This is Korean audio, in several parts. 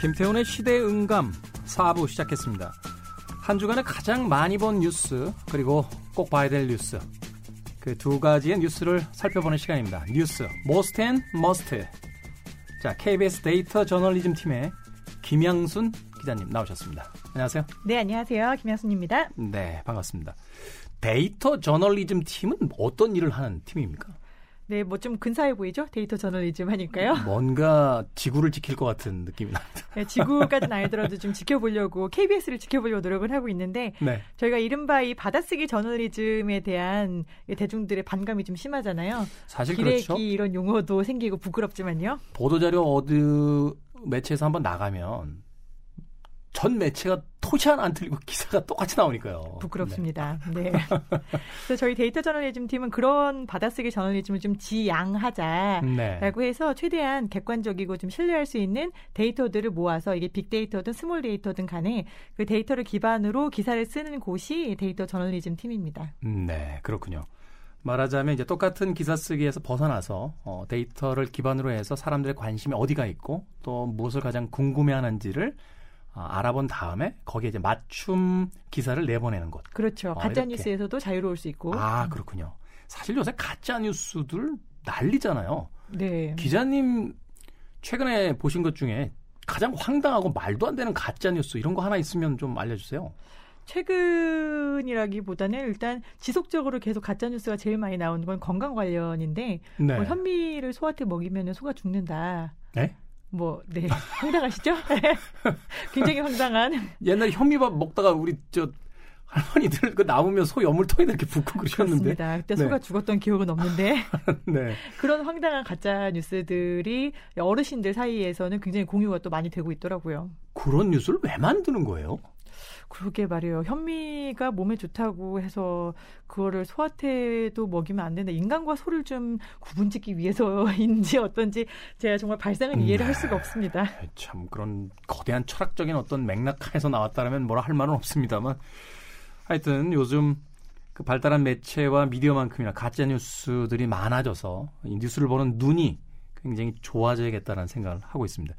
김태훈의 시대응감 4부 시작했습니다. 한 주간에 가장 많이 본 뉴스 그리고 꼭 봐야 될 뉴스 그 두 가지의 뉴스를 살펴보는 시간입니다. 뉴스 most and must 자 KBS 데이터 저널리즘 팀의 김양순 기자님 나오셨습니다. 안녕하세요. 네, 안녕하세요. 김양순입니다. 네, 반갑습니다. 데이터 저널리즘 팀은 어떤 일을 하는 팀입니까? 네, 뭐 좀 근사해 보이죠? 데이터 저널리즘 하니까요. 뭔가 지구를 지킬 것 같은 느낌이 납니다. 네, 지구까지는 아니더라도 좀 지켜보려고 KBS를 지켜보려고 노력을 하고 있는데 네. 저희가 이른바 이 받아쓰기 저널리즘에 대한 대중들의 반감이 좀 심하잖아요. 사실 기레기 그렇죠. 이런 용어도 생기고 부끄럽지만요. 보도자료 어느 매체에서 한번 나가면 전 매체가 토시 하나 안 틀리고 기사가 똑같이 나오니까요. 부끄럽습니다. 네. 그래서 저희 데이터 저널리즘 팀은 그런 받아쓰기 저널리즘을 좀 지양하자. 네. 라고 해서 최대한 객관적이고 좀 신뢰할 수 있는 데이터들을 모아서 이게 빅데이터든 small data든 간에 그 데이터를 기반으로 기사를 쓰는 곳이 데이터 저널리즘 팀입니다. 네, 그렇군요. 말하자면 이제 똑같은 기사 쓰기에서 벗어나서 어, 데이터를 기반으로 해서 사람들의 관심이 어디가 있고 또 무엇을 가장 궁금해하는지를 어, 알아본 다음에 거기에 이제 맞춤 기사를 내보내는 것. 그렇죠. 어, 가짜. 뉴스에서도 자유로울 수 있고. 아, 그렇군요. 사실 요새 가짜 뉴스들 난리잖아요. 네. 기자님 최근에 보신 것 중에 가장 황당하고 말도 안 되는 가짜 뉴스 이런 거 하나 있으면 좀 알려주세요. 최근이라기보다는 일단 지속적으로 계속 가짜 뉴스가 제일 많이 나오는 건 건강 관련인데 네. 뭐 현미를 소한테 먹이면 소가 죽는다. 네? 뭐, 네. 황당하시죠? 굉장히 황당한. 옛날에 현미밥 먹다가 우리 저 할머니들 그 남으면 소 여물통에다 이렇게 붓고 그러셨는데. 그렇습니다. 그때 네. 소가 죽었던 기억은 없는데 네. 그런 황당한 가짜 뉴스들이 어르신들 사이에서는 굉장히 공유가 또 많이 되고 있더라고요. 그런 뉴스를 왜 만드는 거예요? 그러게 말이에요. 현미가 몸에 좋다고 해서 그거를 소한테도 먹이면 안 된다. 인간과 소를 좀 구분짓기 위해서인지 어떤지 제가 정말 발상은 이해를 할 수가 없습니다. 참 그런 거대한 철학적인 어떤 맥락하에서 나왔다면 뭐라 할 말은 없습니다만 하여튼 요즘 그 발달한 매체와 미디어만큼이나 가짜 뉴스들이 많아져서 이 뉴스를 보는 눈이 굉장히 좋아져야겠다는 생각을 하고 있습니다.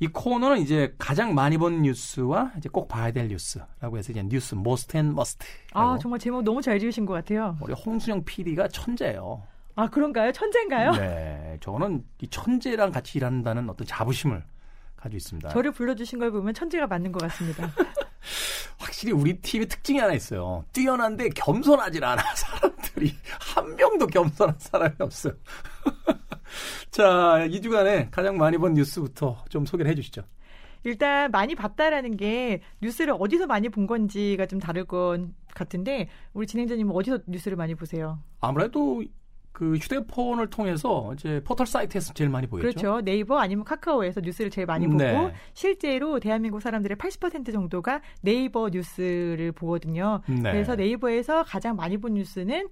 이 코너는 이제 가장 많이 본 뉴스와 이제 꼭 봐야 될 뉴스라고 해서 이제 뉴스 most and must. 아, 정말 제목 너무 잘 지으신 것 같아요. 우리 홍순영 PD가 천재예요. 아, 그런가요? 천재인가요? 네, 저는 이 천재랑 같이 일한다는 어떤 자부심을 가지고 있습니다. 저를 불러주신 걸 보면 천재가 맞는 것 같습니다. 확실히 우리 팀의 특징이 하나 있어요. 뛰어난데 겸손하질 않아. 사람들이 한 명도 겸손한 사람이 없어요. 자, 이 주간에 가장 많이 본 뉴스부터 좀 소개를 해 주시죠. 일단 많이 봤다라는 게 뉴스를 어디서 많이 본 건지가 좀 다를 것 같은데 우리 진행자님은 어디서 뉴스를 많이 보세요? 아무래도 그 휴대폰을 통해서 이제 포털 사이트에서 제일 많이 보였죠. 그렇죠. 네이버 아니면 카카오에서 뉴스를 제일 많이 보고 네. 실제로 대한민국 사람들의 80% 정도가 네이버 뉴스를 보거든요. 네. 그래서 네이버에서 가장 많이 본 뉴스는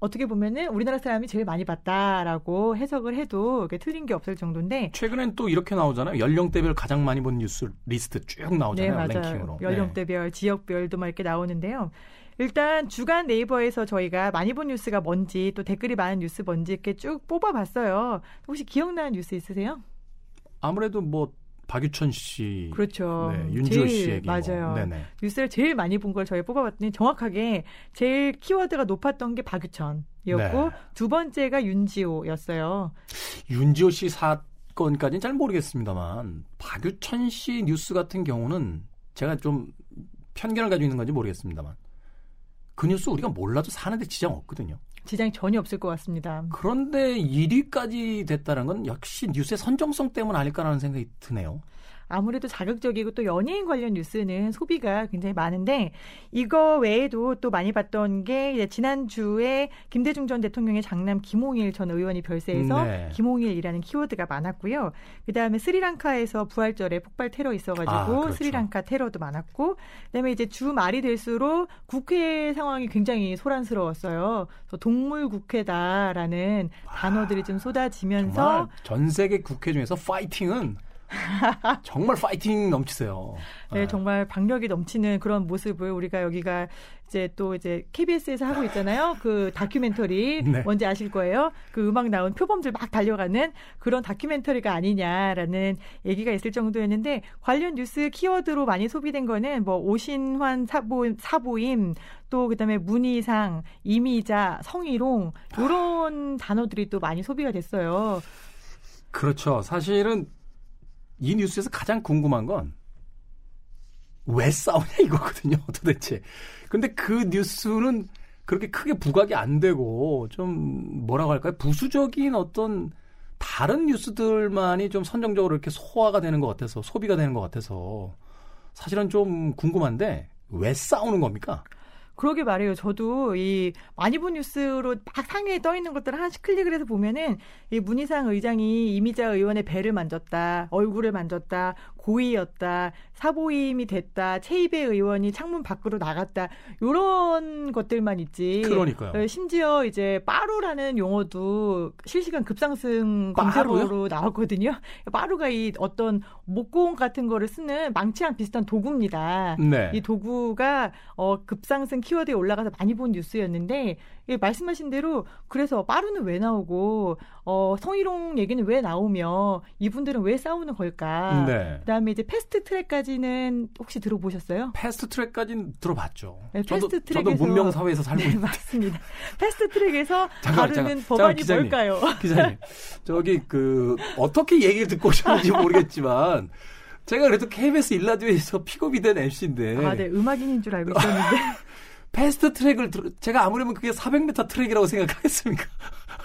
어떻게 보면은 우리나라 사람이 제일 많이 봤다라고 해석을 해도 그게 틀린 게 없을 정도인데 최근엔 또 이렇게 나오잖아요. 연령대별 가장 많이 본 뉴스 리스트 쭉 나오잖아요. 네, 맞아요. 랭킹으로. 네. 연령대별, 지역별도 막 이렇게 나오는데요. 일단 주간 네이버에서 저희가 많이 본 뉴스가 뭔지 또 댓글이 많은 뉴스 뭔지 이렇게 쭉 뽑아봤어요. 혹시 기억나는 뉴스 있으세요? 아무래도 뭐 박유천 씨, 그렇죠. 네, 윤지호 씨 제일 얘기 맞아요. 뭐. 네네. 뉴스를 제일 많이 본 걸 저희 뽑아봤더니 정확하게 제일 키워드가 높았던 게 박유천 이었고 네. 두 번째가 윤지호였어요. 윤지호 씨 사건까지는 잘 모르겠습니다만 박유천 씨 뉴스 같은 경우는 제가 좀 편견을 가지고 있는 건지 모르겠습니다만 그 뉴스 우리가 몰라도 사는데 지장 없거든요. 지장이 전혀 없을 것 같습니다. 그런데 1위까지 됐다는 건 역시 뉴스의 선정성 때문 아닐까라는 생각이 드네요. 아무래도 자극적이고 또 연예인 관련 뉴스는 소비가 굉장히 많은데 이거 외에도 또 많이 봤던 게 지난주에 김대중 전 대통령의 장남 김홍일 전 의원이 별세해서 네. 김홍일이라는 키워드가 많았고요. 그다음에 스리랑카에서 부활절에 폭발 테러 있어가지고 아, 그렇죠. 스리랑카 테러도 많았고 그다음에 이제 주 말이 될수록 국회 상황이 굉장히 소란스러웠어요. 동물 국회다라는 단어들이 좀 쏟아지면서 전 세계 국회 중에서 파이팅은 정말 파이팅 넘치세요. 네, 네, 정말 박력이 넘치는 그런 모습을 우리가 여기가 이제 또 이제 KBS에서 하고 있잖아요. 그 다큐멘터리 네. 뭔지 아실 거예요. 그 음악 나온 표범들 막 달려가는 그런 다큐멘터리가 아니냐라는 얘기가 있을 정도였는데 관련 뉴스 키워드로 많이 소비된 거는 뭐 오신환 사보, 사보임 또 그다음에 문희상, 이미자, 성희롱 이런 단어들이 또 많이 소비가 됐어요. 그렇죠. 사실은 이 뉴스에서 가장 궁금한 건 왜 싸우냐 이거거든요, 도대체. 근데 그 뉴스는 그렇게 크게 부각이 안 되고 좀 뭐라고 할까요? 부수적인 어떤 다른 뉴스들만이 좀 선정적으로 이렇게 소화가 되는 것 같아서 소비가 되는 것 같아서 사실은 좀 궁금한데 왜 싸우는 겁니까? 그러게 말해요. 저도 이 많이 본 뉴스로 막 상위에 떠 있는 것들을 하나씩 클릭을 해서 보면은 이 문희상 의장이 이미자 의원의 배를 만졌다, 얼굴을 만졌다, 고의였다, 사보임이 됐다, 최이배 의원이 창문 밖으로 나갔다, 요런 것들만 있지. 그러니까요. 어, 심지어 이제 빠루라는 용어도 실시간 급상승 검색어로 나왔거든요. 빠루가 이 어떤 목공 같은 거를 쓰는 망치랑 비슷한 도구입니다. 네. 이 도구가 어 급상승 키워드에 올라가서 많이 본 뉴스였는데 예, 말씀하신 대로 그래서 빠루는 왜 나오고 어 성희롱 얘기는 왜 나오며 이분들은 왜 싸우는 걸까? 네. 그다음에 이제 패스트 트랙까지는 혹시 들어보셨어요? 패스트 트랙까지는 들어봤죠. 네, 패스트 트랙에서 저도 문명 사회에서 살고 네, 있는데 맞습니다. 패스트 트랙에서 잠깐, 다루는 잠깐, 법안이 기자님, 뭘까요? 기자님, 저기 그 어떻게 얘기를 듣고 오셨는지 모르겠지만 제가 그래도 KBS 1라디오에서 픽업이 된 MC인데. 아, 네. 음악인인 줄 알고 있었는데. 패스트 트랙을 제가 아무래도 그게 400m 트랙이라고 생각하겠습니까?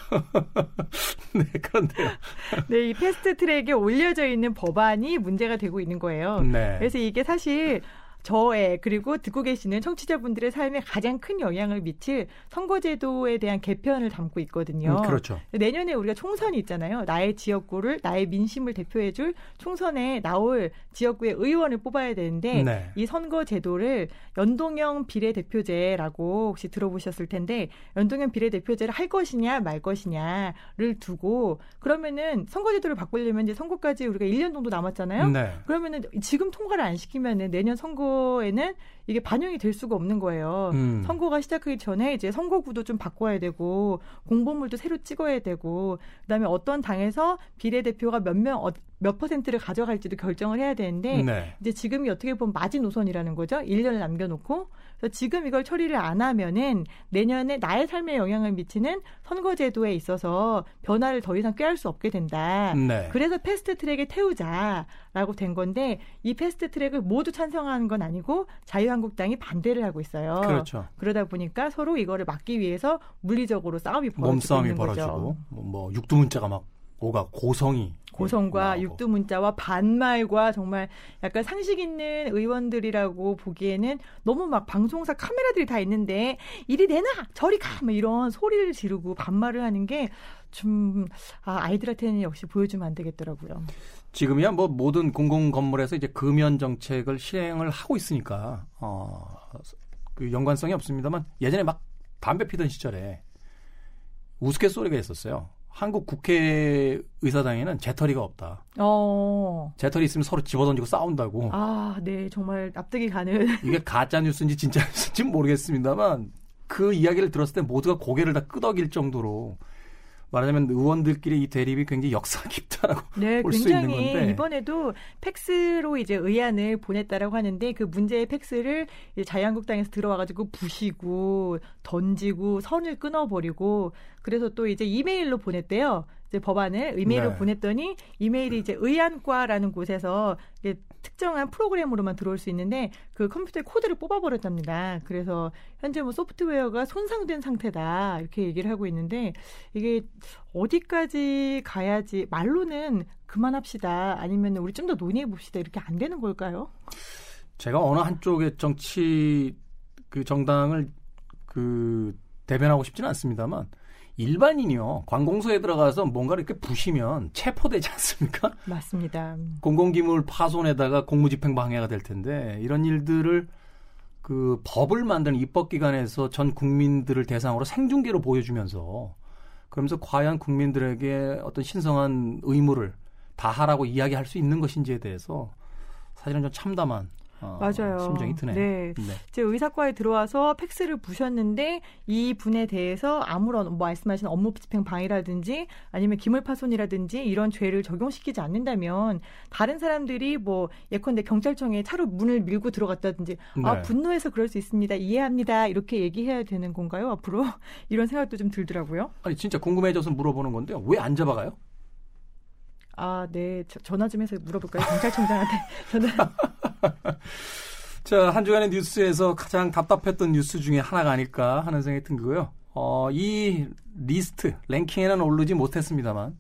네, 그런데요. 네, 이 패스트 트랙에 올려져 있는 법안이 문제가 되고 있는 거예요. 네. 그래서 이게 사실 저의 그리고 듣고 계시는 청취자분들의 삶에 가장 큰 영향을 미칠 선거제도에 대한 개편을 담고 있거든요. 음, 그렇죠. 내년에 우리가 총선이 있잖아요. 나의 지역구를 나의 민심을 대표해줄 총선에 나올 지역구의 의원을 뽑아야 되는데 네. 이 선거제도를 연동형 비례대표제라고 혹시 들어보셨을 텐데 연동형 비례대표제를 할 것이냐 말 것이냐를 두고 그러면은 선거제도를 바꾸려면 이제 선거까지 우리가 1년 정도 남았잖아요. 네. 그러면은 지금 통과를 안 시키면은 내년 선거 선거에는 이게 반영이 될 수가 없는 거예요. 음. 선거가 시작하기 전에 이제 선거구도 좀 바꿔야 되고 공보물도 새로 찍어야 되고 그다음에 어떤 당에서 비례대표가 몇명 어, 몇 퍼센트를 가져갈지도 결정을 해야 되는데 네. 이제 지금이 어떻게 보면 마지노선이라는 거죠. 1년을 남겨놓고 그래서 지금 이걸 처리를 안 하면은 내년에 나의 삶에 영향을 미치는 선거제도에 있어서 변화를 더 이상 꾀할 수 없게 된다. 네. 그래서 패스트트랙에 태우자라고 된 건데 이 패스트트랙을 모두 찬성하는 건 아니고 자유 한국당이 반대를 하고 있어요. 그렇죠. 그러다 보니까 서로 이거를 막기 위해서 물리적으로 싸움이 벌어지고 몸싸움이 있는 거죠. 벌어지고 뭐, 뭐 육두문자가 막 오가 고성이 고성과 육두 문자와 반말과 정말 약간 상식 있는 의원들이라고 보기에는 너무 막 방송사 카메라들이 다 있는데 이리 내놔 저리 가 뭐 이런 소리를 지르고 반말을 하는 게 좀 아, 아이들한테는 역시 보여주면 안 되겠더라고요. 지금이야 뭐 모든 공공 건물에서 이제 금연 정책을 시행을 하고 있으니까 어 그 연관성이 없습니다만 예전에 막 담배 피던 시절에 우스갯소리가 있었어요. 한국 국회 의사당에는 재터리가 없다. 어. 재터리 있으면 서로 집어던지고 싸운다고. 아, 네, 정말 납득이 가는. 이게 가짜 뉴스인지 진짜 뉴스인지 모르겠습니다만 그 이야기를 들었을 때 모두가 고개를 다 끄덕일 정도로 말하자면 의원들끼리 이 대립이 굉장히 역사 깊다라고 네, 볼 수 있는 건데 이번에도 팩스로 이제 의안을 보냈다라고 하는데 그 문제의 팩스를 자유한국당에서 들어와가지고 부시고 던지고 선을 끊어버리고 그래서 또 이제 이메일로 보냈대요. 법안을 이메일로 네. 보냈더니 이메일이 이제 의안과라는 곳에서 특정한 프로그램으로만 들어올 수 있는데 그 컴퓨터의 코드를 뽑아버렸답니다. 그래서 현재 뭐 소프트웨어가 손상된 상태다 이렇게 얘기를 하고 있는데 이게 어디까지 가야지 말로는 그만합시다 아니면 우리 좀 더 논의해 봅시다 이렇게 안 되는 걸까요? 제가 어느 한쪽의 정치 그 정당을 그 대변하고 싶지는 않습니다만 일반인이요. 관공서에 들어가서 뭔가를 이렇게 부시면 체포되지 않습니까? 맞습니다. 공공기물 파손에다가 공무집행 방해가 될 텐데 이런 일들을 그 법을 만드는 입법기관에서 전 국민들을 대상으로 생중계로 보여주면서 그러면서 과연 국민들에게 어떤 신성한 의무를 다 하라고 이야기할 수 있는 것인지에 대해서 사실은 좀 참담한 어, 맞아요. 심정이 드네요. 네. 네. 제 의사과에 들어와서 팩스를 부셨는데 이 분에 대해서 아무런 뭐 말씀하신 업무 집행 방해라든지 아니면 기물 파손이라든지 이런 죄를 적용시키지 않는다면 다른 사람들이 뭐 예컨대 경찰청에 차로 문을 밀고 들어갔다든지 아, 네. 아 분노해서 그럴 수 있습니다. 이해합니다. 이렇게 얘기해야 되는 건가요? 앞으로 이런 생각도 좀 들더라고요. 아니 진짜 궁금해져서 물어보는 건데요. 왜 안 잡아가요? 아, 네. 저, 전화 좀 해서 물어볼까요? 경찰청장한테 전화. 자, 한 주간의 뉴스에서 가장 답답했던 뉴스 중에 하나가 아닐까 하는 생각이 든 거고요. 어, 이 리스트, 랭킹에는 오르지 못했습니다만,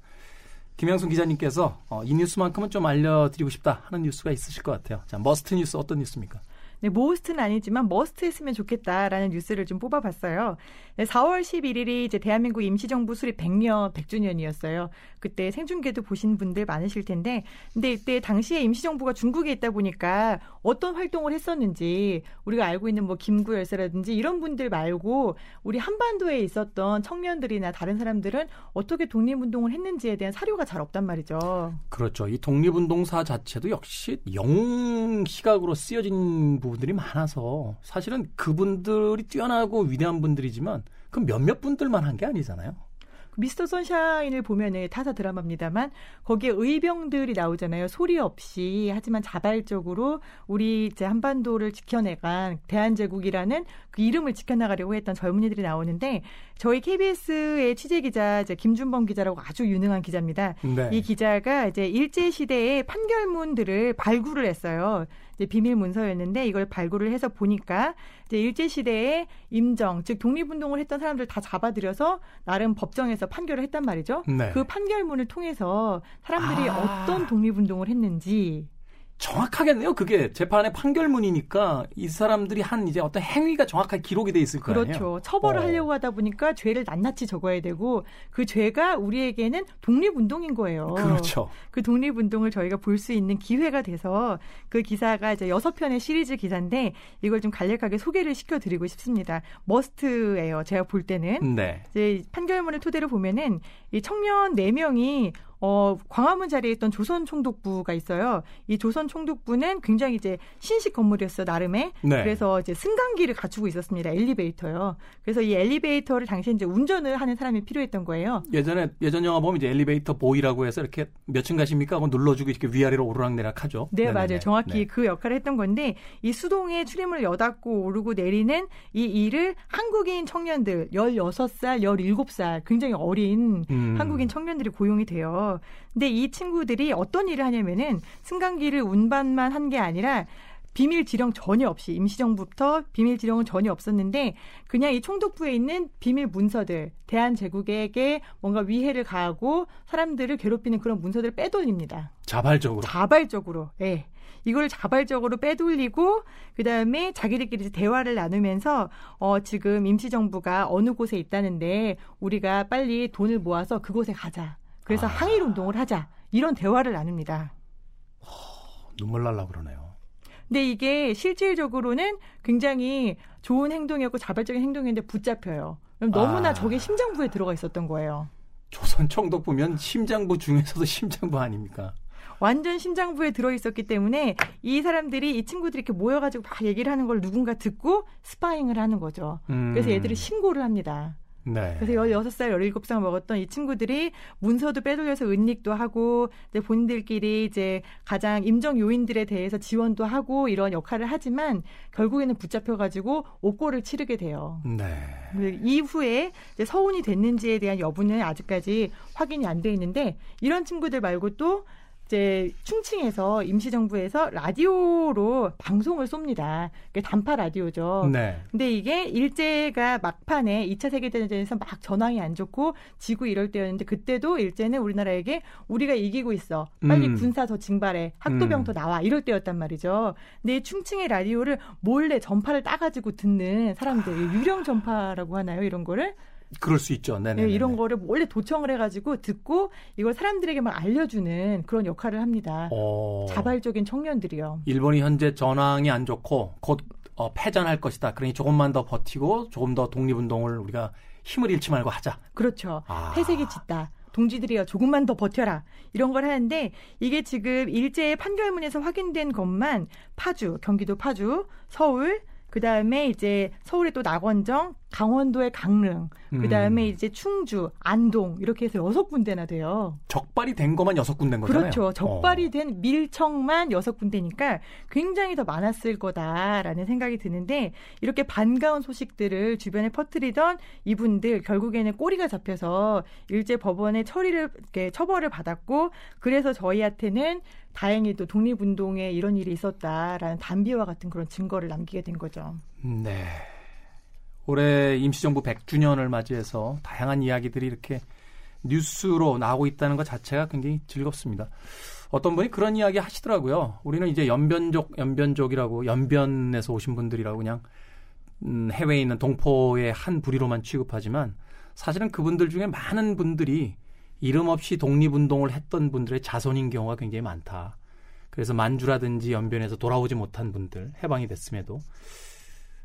김영순 기자님께서 어, 이 뉴스만큼은 좀 알려드리고 싶다 하는 뉴스가 있으실 것 같아요. 자, must 뉴스 어떤 뉴스입니까? 네, most는 아니지만 must 했으면 좋겠다라는 뉴스를 좀 뽑아봤어요. 네, 4월 11일이 이제 대한민국 임시정부 수립 100년 100주년이었어요. 그때 생중계도 보신 분들 많으실 텐데, 근데 이때 당시에 임시정부가 중국에 있다 보니까 어떤 활동을 했었는지 우리가 알고 있는 뭐 김구 열사라든지 이런 분들 말고 우리 한반도에 있었던 청년들이나 다른 사람들은 어떻게 독립운동을 했는지에 대한 사료가 잘 없단 말이죠. 그렇죠. 이 독립운동사 자체도 역시 영웅 시각으로 쓰여진 부분 들이 많아서 사실은 그분들이 뛰어나고 위대한 분들이지만 그 몇몇 분들만 한 게 아니잖아요. 미스터 선샤인을 보면은 타사 드라마입니다만 거기에 의병들이 나오잖아요. 소리 없이 하지만 자발적으로 우리 이제 한반도를 지켜내간 대한제국이라는 그 이름을 지켜나가려고 했던 젊은이들이 나오는데 저희 KBS의 취재 기자 이제 김준범 기자라고 아주 유능한 기자입니다. 네. 이 기자가 이제 일제 시대의 판결문들을 발굴을 했어요. 이제 비밀 문서였는데 이걸 발굴을 해서 보니까 이제 일제 시대에 임정 즉 독립운동을 했던 사람들 다 잡아들여서 나름 법정에서 판결을 했단 말이죠. 네. 그 판결문을 통해서 사람들이 아. 어떤 독립운동을 했는지 정확하겠네요. 그게 재판의 판결문이니까 이 사람들이 한 이제 어떤 행위가 정확하게 기록이 돼 있을 거예요. 그렇죠. 처벌을 어. 하려고 하다 보니까 죄를 낱낱이 적어야 되고 그 죄가 우리에게는 독립운동인 거예요. 그렇죠. 그 독립운동을 저희가 볼 수 있는 기회가 돼서 그 기사가 이제 여섯 편의 시리즈 기사인데 이걸 좀 간략하게 소개를 시켜드리고 싶습니다. 머스트예요. 제가 볼 때는 네. 이제 판결문을 토대로 보면은 이 청년 네 명이 어, 광화문 자리에 있던 조선 총독부가 있어요. 이 조선 총독부는 굉장히 이제 신식 건물이었어요, 나름의. 네. 그래서 이제 승강기를 갖추고 있었습니다. 엘리베이터요. 그래서 이 엘리베이터를 당시에 이제 운전을 하는 사람이 필요했던 거예요. 예전에 예전 영화 보면 이제 엘리베이터 보이라고 해서 이렇게 몇 층 가십니까 하고 눌러주고 이렇게 위아래로 오르락내락 하죠. 네, 네네네. 맞아요. 정확히 네. 그 역할을 했던 건데 이 수동에 출입문을 여닫고 오르고 내리는 이 일을 한국인 청년들 16살, 17살 굉장히 어린 음. 한국인 청년들이 고용이 돼요. 근데 이 친구들이 어떤 일을 하냐면은 승강기를 운반만 한 게 아니라 비밀 지령 전혀 없이 임시정부부터 비밀 지령은 전혀 없었는데 그냥 이 총독부에 있는 비밀 문서들 대한제국에게 뭔가 위해를 가하고 사람들을 괴롭히는 그런 문서들을 빼돌립니다. 자발적으로. 자발적으로. 예. 네. 이걸 자발적으로 빼돌리고 그다음에 자기들끼리 대화를 나누면서 어 지금 임시정부가 어느 곳에 있다는데 우리가 빨리 돈을 모아서 그곳에 가자. 그래서 아. 항일 운동을 하자. 이런 대화를 나눕니다. 허, 눈물 날라 그러네요. 근데 이게 실질적으로는 굉장히 좋은 행동이었고 자발적인 행동이었는데 붙잡혀요. 너무나 아. 적의 심장부에 들어가 있었던 거예요. 조선 총독 보면 심장부 중에서도 심장부 아닙니까? 완전 심장부에 들어 있었기 때문에 이 사람들이 이 친구들이 이렇게 모여가지고 막 얘기를 하는 걸 누군가 듣고 스파잉을 하는 거죠. 음. 그래서 얘들이 신고를 합니다. 네. 그래서 16살, 17살 먹었던 이 친구들이 문서도 빼돌려서 은닉도 하고 이제 본인들끼리 이제 가장 임정 요인들에 대해서 지원도 하고 이런 역할을 하지만 결국에는 붙잡혀 가지고 옥고를 치르게 돼요. 네. 이후에 이제 서운이 됐는지에 대한 여부는 아직까지 확인이 안 돼 있는데 이런 친구들 말고 또 이제 충칭에서 임시정부에서 라디오로 방송을 쏩니다. 그게 단파 라디오죠. 네. 근데 이게 일제가 막판에 2차 세계대전에서 막 전황이 안 좋고 지구 이럴 때였는데 그때도 일제는 우리나라에게 우리가 이기고 있어. 빨리 음. 군사 더 징발해. 학도병 음. 더 나와. 이럴 때였단 말이죠. 근데 충칭의 라디오를 몰래 전파를 따가지고 듣는 사람들, 유령 전파라고 하나요? 이런 거를 그럴 수 있죠. 네네. 네, 이런 거를 원래 도청을 해가지고 듣고 이걸 사람들에게 막 알려주는 그런 역할을 합니다. 오. 어. 자발적인 청년들이요. 일본이 현재 전황이 안 좋고 곧 어, 패전할 것이다. 그러니 조금만 더 버티고 조금 더 독립운동을 우리가 힘을 잃지 말고 하자. 그렇죠. 아. 회색이 짙다. 동지들이여 조금만 더 버텨라 이런 걸 하는데 이게 지금 일제 판결문에서 확인된 것만 파주, 경기도 파주, 서울, 그 다음에 이제 서울의 또 낙원정, 강원도의 강릉, 그 다음에 음. 이제 충주, 안동 이렇게 해서 여섯 군데나 돼요. 적발이 된 것만 여섯 군데인 거잖아요. 그렇죠. 적발이 어. 된 밀청만 여섯 군데니까 굉장히 더 많았을 거다라는 생각이 드는데 이렇게 반가운 소식들을 주변에 퍼뜨리던 이분들 결국에는 꼬리가 잡혀서 일제 법원의 처리를 처벌을 받았고 그래서 저희한테는 다행히도 독립운동에 이런 일이 있었다라는 단비와 같은 그런 증거를 남기게 된 거죠. 네. 올해 임시정부 100주년을 맞이해서 다양한 이야기들이 이렇게 뉴스로 나오고 있다는 것 자체가 굉장히 즐겁습니다. 어떤 분이 그런 이야기 하시더라고요. 우리는 이제 연변족, 연변족이라고, 연변에서 오신 분들이라고 그냥 음, 해외에 있는 동포의 한 부리로만 취급하지만 사실은 그분들 중에 많은 분들이 이름 없이 독립운동을 했던 분들의 자손인 경우가 굉장히 많다. 그래서 만주라든지 연변에서 돌아오지 못한 분들, 해방이 됐음에도.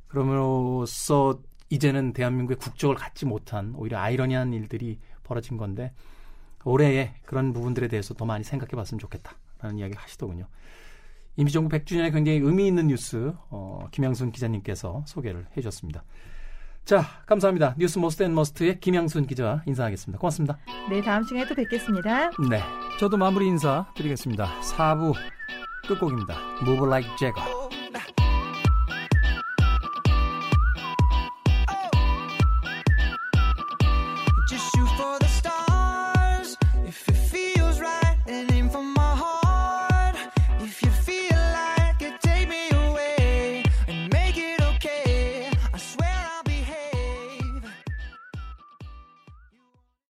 그럼으로써 이제는 대한민국의 국적을 갖지 못한 오히려 아이러니한 일들이 벌어진 건데 올해에 그런 부분들에 대해서 더 많이 생각해 봤으면 좋겠다라는 이야기 하시더군요. 임시정부 100주년에 굉장히 의미 있는 뉴스 어, 김양순 기자님께서 소개를 해 주셨습니다. 자, 감사합니다. 뉴스 most and must의 김양순 기자 인사하겠습니다. 고맙습니다. 네, 다음 시간에 또 뵙겠습니다. 네, 저도 마무리 인사 드리겠습니다. 4부 끝곡입니다. Move Like Jagger.